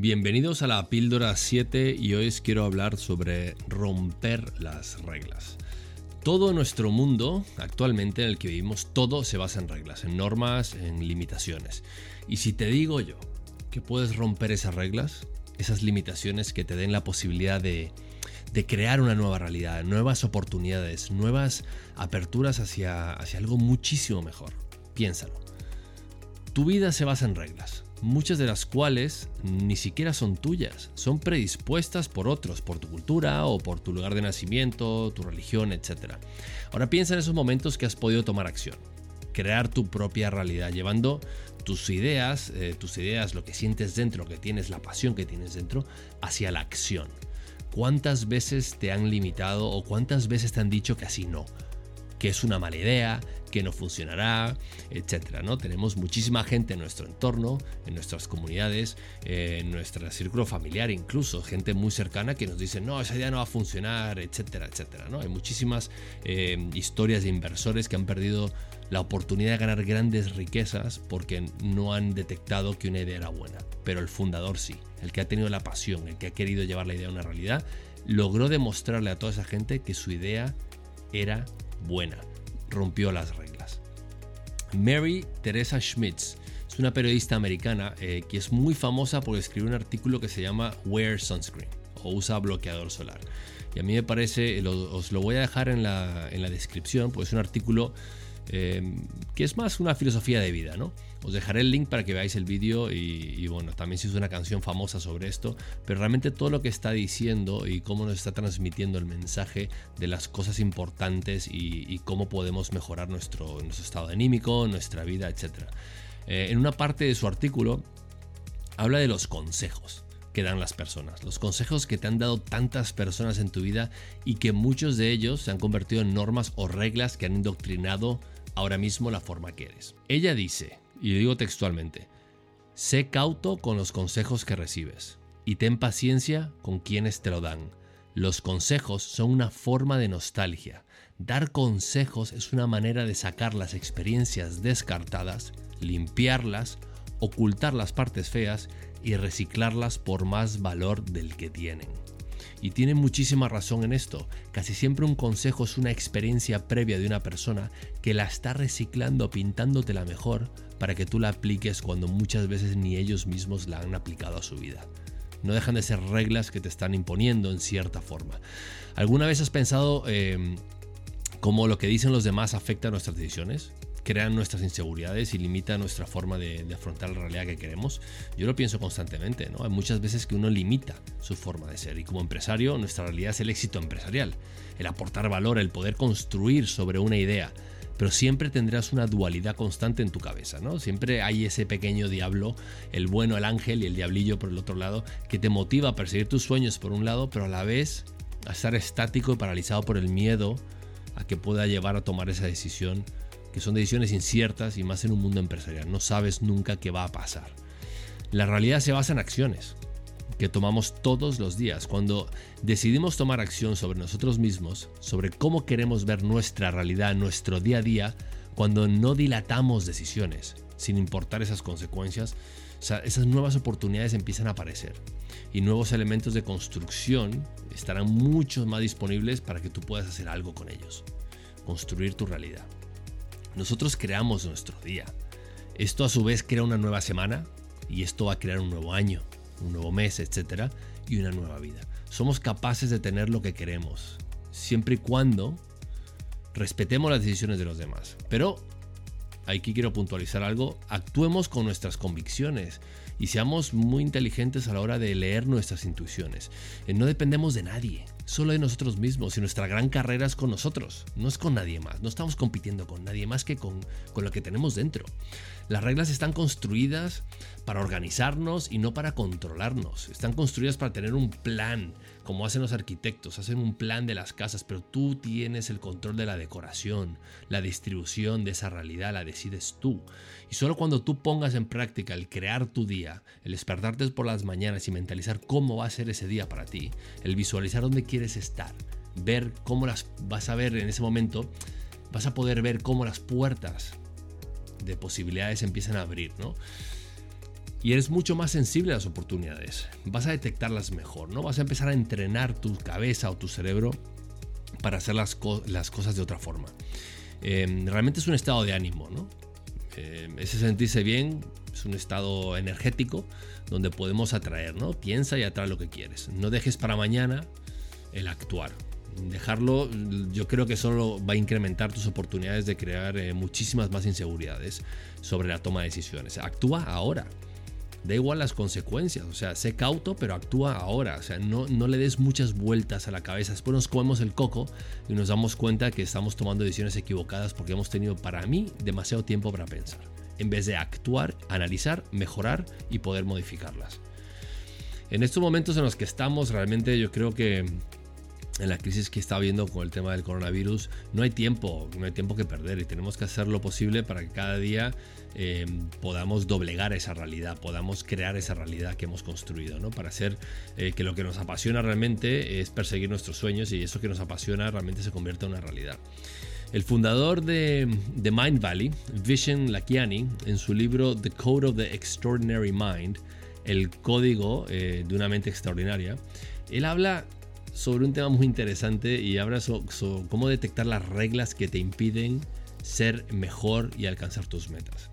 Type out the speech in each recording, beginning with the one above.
Bienvenidos a la píldora 7 y hoy os quiero hablar sobre romper las reglas. Todo nuestro mundo actualmente en el que vivimos, todo se basa en reglas, en normas, en limitaciones. Y si te digo yo que puedes romper esas reglas, esas limitaciones que te den la posibilidad de, de crear una nueva realidad, nuevas oportunidades, nuevas aperturas hacia, hacia algo muchísimo mejor, piénsalo. Tu vida se basa en reglas muchas de las cuales ni siquiera son tuyas, son predispuestas por otros, por tu cultura o por tu lugar de nacimiento, tu religión, etc. Ahora piensa en esos momentos que has podido tomar acción, crear tu propia realidad, llevando tus ideas, eh, tus ideas, lo que sientes dentro, lo que tienes, la pasión que tienes dentro, hacia la acción. ¿Cuántas veces te han limitado o cuántas veces te han dicho que así no? Que es una mala idea, que no funcionará, etcétera, ¿no? Tenemos muchísima gente en nuestro entorno, en nuestras comunidades, en nuestro círculo familiar incluso, gente muy cercana que nos dice, no, esa idea no va a funcionar, etcétera, etcétera, ¿no? Hay muchísimas eh, historias de inversores que han perdido la oportunidad de ganar grandes riquezas porque no han detectado que una idea era buena, pero el fundador sí, el que ha tenido la pasión, el que ha querido llevar la idea a una realidad, logró demostrarle a toda esa gente que su idea era buena, rompió las reglas. Mary Teresa Schmitz es una periodista americana eh, que es muy famosa por escribir un artículo que se llama Wear Sunscreen o usa bloqueador solar. Y a mí me parece, os lo voy a dejar en la, en la descripción, pues es un artículo eh, que es más una filosofía de vida, ¿no? Os dejaré el link para que veáis el vídeo y, bueno, también si es una canción famosa sobre esto, pero realmente todo lo que está diciendo y cómo nos está transmitiendo el mensaje de las cosas importantes y, cómo podemos mejorar nuestro, nuestro estado anímico, nuestra vida, etc. Eh, en una parte de su artículo habla de los consejos que dan las personas, los consejos que te han dado tantas personas en tu vida y que muchos de ellos se han convertido en normas o reglas que han indoctrinado ahora mismo la forma que eres. Ella dice, y digo textualmente, sé cauto con los consejos que recibes y ten paciencia con quienes te lo dan. Los consejos son una forma de nostalgia. Dar consejos es una manera de sacar las experiencias descartadas, limpiarlas, ocultar las partes feas y reciclarlas por más valor del que tienen. Y tiene muchísima razón en esto. Casi siempre un consejo es una experiencia previa de una persona que la está reciclando, pintándote la mejor para que tú la apliques cuando muchas veces ni ellos mismos la han aplicado a su vida. No dejan de ser reglas que te están imponiendo en cierta forma. ¿Alguna vez has pensado eh, cómo lo que dicen los demás afecta a nuestras decisiones? Crean nuestras inseguridades y limita nuestra forma de, afrontar la realidad que queremos. Yo lo pienso constantemente, ¿no? Hay muchas veces que uno limita su forma de ser y como empresario nuestra realidad es el éxito empresarial, el aportar valor, el poder construir sobre una idea. Pero siempre tendrás una dualidad constante en tu cabeza, ¿no? Siempre hay ese pequeño diablo, el bueno, el ángel y el diablillo por el otro lado, que te motiva a perseguir tus sueños por un lado, pero a la vez a estar estático y paralizado por el miedo a que pueda llevar a tomar esa decisión que son decisiones inciertas y más en un mundo empresarial. No sabes nunca qué va a pasar. La realidad se basa en acciones que tomamos todos los días. Cuando decidimos tomar acción sobre nosotros mismos, sobre cómo queremos ver nuestra realidad, nuestro día a día, cuando no dilatamos decisiones, sin importar esas consecuencias, esas nuevas oportunidades empiezan a aparecer y nuevos elementos de construcción estarán mucho más disponibles para que tú puedas hacer algo con ellos, construir tu realidad. Nosotros creamos nuestro día. Esto a su vez crea una nueva semana y esto va a crear un nuevo año, un nuevo mes, etcétera, y una nueva vida. Somos capaces de tener lo que queremos, siempre y cuando respetemos las decisiones de los demás. Pero aquí quiero puntualizar algo, actuemos con nuestras convicciones y seamos muy inteligentes a la hora de leer nuestras intuiciones. Eh, no dependemos de nadie solo de nosotros mismos y nuestra gran carrera es con nosotros, no es con nadie más, no estamos compitiendo con nadie más que con, con lo que tenemos dentro. Las reglas están construidas para organizarnos y no para controlarnos, están construidas para tener un plan, como hacen los arquitectos, hacen un plan de las casas, pero tú tienes el control de la decoración, la distribución de esa realidad la decides tú. Y solo cuando tú pongas en práctica el crear tu día, el despertarte por las mañanas y mentalizar cómo va a ser ese día para ti, el visualizar dónde quieres estar, ver cómo las vas a ver en ese momento, vas a poder ver cómo las puertas de posibilidades empiezan a abrir, ¿no? y eres mucho más sensible a las oportunidades. Vas a detectarlas mejor, ¿no? Vas a empezar a entrenar tu cabeza o tu cerebro para hacer las, las cosas de otra forma. Em, realmente es un estado de ánimo, ¿no? Eh, ese sentirse bien es un estado energético donde podemos atraer, ¿no? Piensa y atrae lo que quieres. No dejes para mañana el actuar. Dejarlo, yo creo que solo va a incrementar tus oportunidades de crear eh, muchísimas más inseguridades sobre la toma de decisiones. Actúa ahora. Da igual las consecuencias, o sea, sé cauto, pero actúa ahora, o sea, no, no le des muchas vueltas a la cabeza. Después nos comemos el coco y nos damos cuenta que estamos tomando decisiones equivocadas porque hemos tenido, para mí, demasiado tiempo para pensar, en vez de actuar, analizar, mejorar y poder modificarlas. En estos momentos en los que estamos, realmente yo creo que en la crisis que está habiendo con el tema del coronavirus, no hay tiempo, no hay tiempo que perder y tenemos que hacer lo posible para que cada día eh, podamos doblegar esa realidad, podamos crear esa realidad que hemos construido, ¿no? Para hacer eh, que lo que nos apasiona realmente es perseguir nuestros sueños y eso que nos apasiona realmente se convierta en una realidad. El fundador de, Mind Valley, Vishen Lakiani, en su libro The Code of the Extraordinary Mind, el código eh, de una mente extraordinaria, él habla sobre un tema muy interesante y habla sobre, cómo detectar las reglas que te impiden ser mejor y alcanzar tus metas.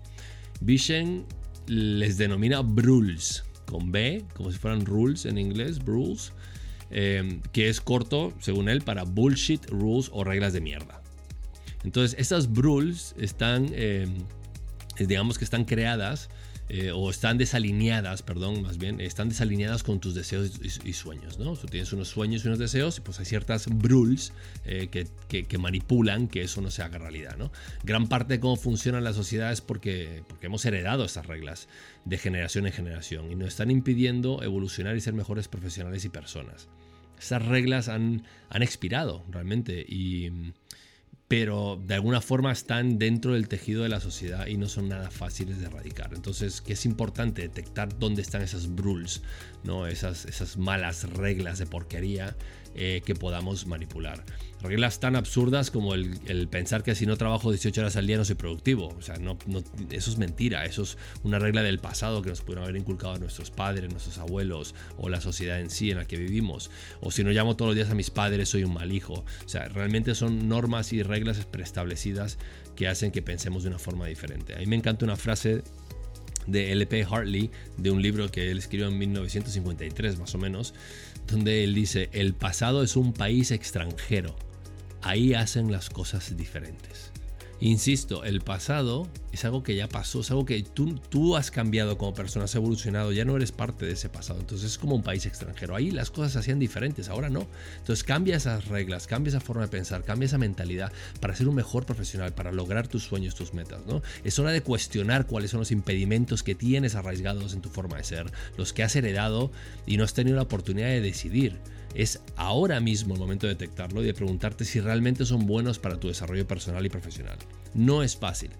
Vishen les denomina brules, con B, como si fueran rules en inglés, rules, eh, que es corto, según él, para bullshit, rules o reglas de mierda. Entonces, estas rules están, eh, digamos que están creadas eh, o están desalineadas, perdón, más bien, están desalineadas con tus deseos y, sueños, ¿no? Tú tienes unos sueños y unos deseos y pues hay ciertas rules eh, que, manipulan que eso no se haga realidad, ¿no? Gran parte de cómo funciona la sociedad es porque, porque hemos heredado estas reglas de generación en generación y nos están impidiendo evolucionar y ser mejores profesionales y personas. Estas reglas han, han expirado realmente y pero de alguna forma están dentro del tejido de la sociedad y no son nada fáciles de erradicar. Entonces, que es importante detectar dónde están esas rules, ¿no? esas, esas malas reglas de porquería eh, que podamos manipular. Reglas tan absurdas como el, pensar que si no trabajo 18 horas al día no soy productivo. O sea, no, eso es mentira. Eso es una regla del pasado que nos pudieron haber inculcado nuestros padres, nuestros abuelos o la sociedad en sí en la que vivimos. O si no llamo todos los días a mis padres, soy un mal hijo. O sea, realmente son normas y reglas preestablecidas que hacen que pensemos de una forma diferente. A mí me encanta una frase de L.P. Hartley, de un libro que él escribió en 1953 más o menos, donde él dice, el pasado es un país extranjero, ahí hacen las cosas diferentes. Insisto, el pasado es algo que ya pasó, es algo que tú, tú has cambiado como persona, has evolucionado, ya no eres parte de ese pasado. Entonces es como un país extranjero. Ahí las cosas se hacían diferentes, ahora no. Entonces cambia esas reglas, cambia esa forma de pensar, cambia esa mentalidad para ser un mejor profesional, para lograr tus sueños, tus metas. ¿no? Es hora de cuestionar cuáles son los impedimentos que tienes arraigados en tu forma de ser, los que has heredado y no has tenido la oportunidad de decidir es ahora mismo el momento de detectarlo y de preguntarte si realmente son buenos para tu desarrollo personal y profesional. No es fácil,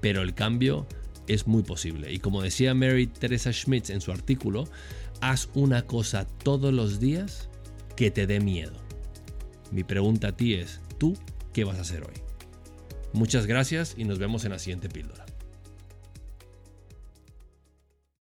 pero el cambio es muy posible. Y como decía Mary Teresa Schmitz en su artículo, haz una cosa todos los días que te dé miedo. Mi pregunta a ti es, ¿tú qué vas a hacer hoy? Muchas gracias y nos vemos en la siguiente píldora.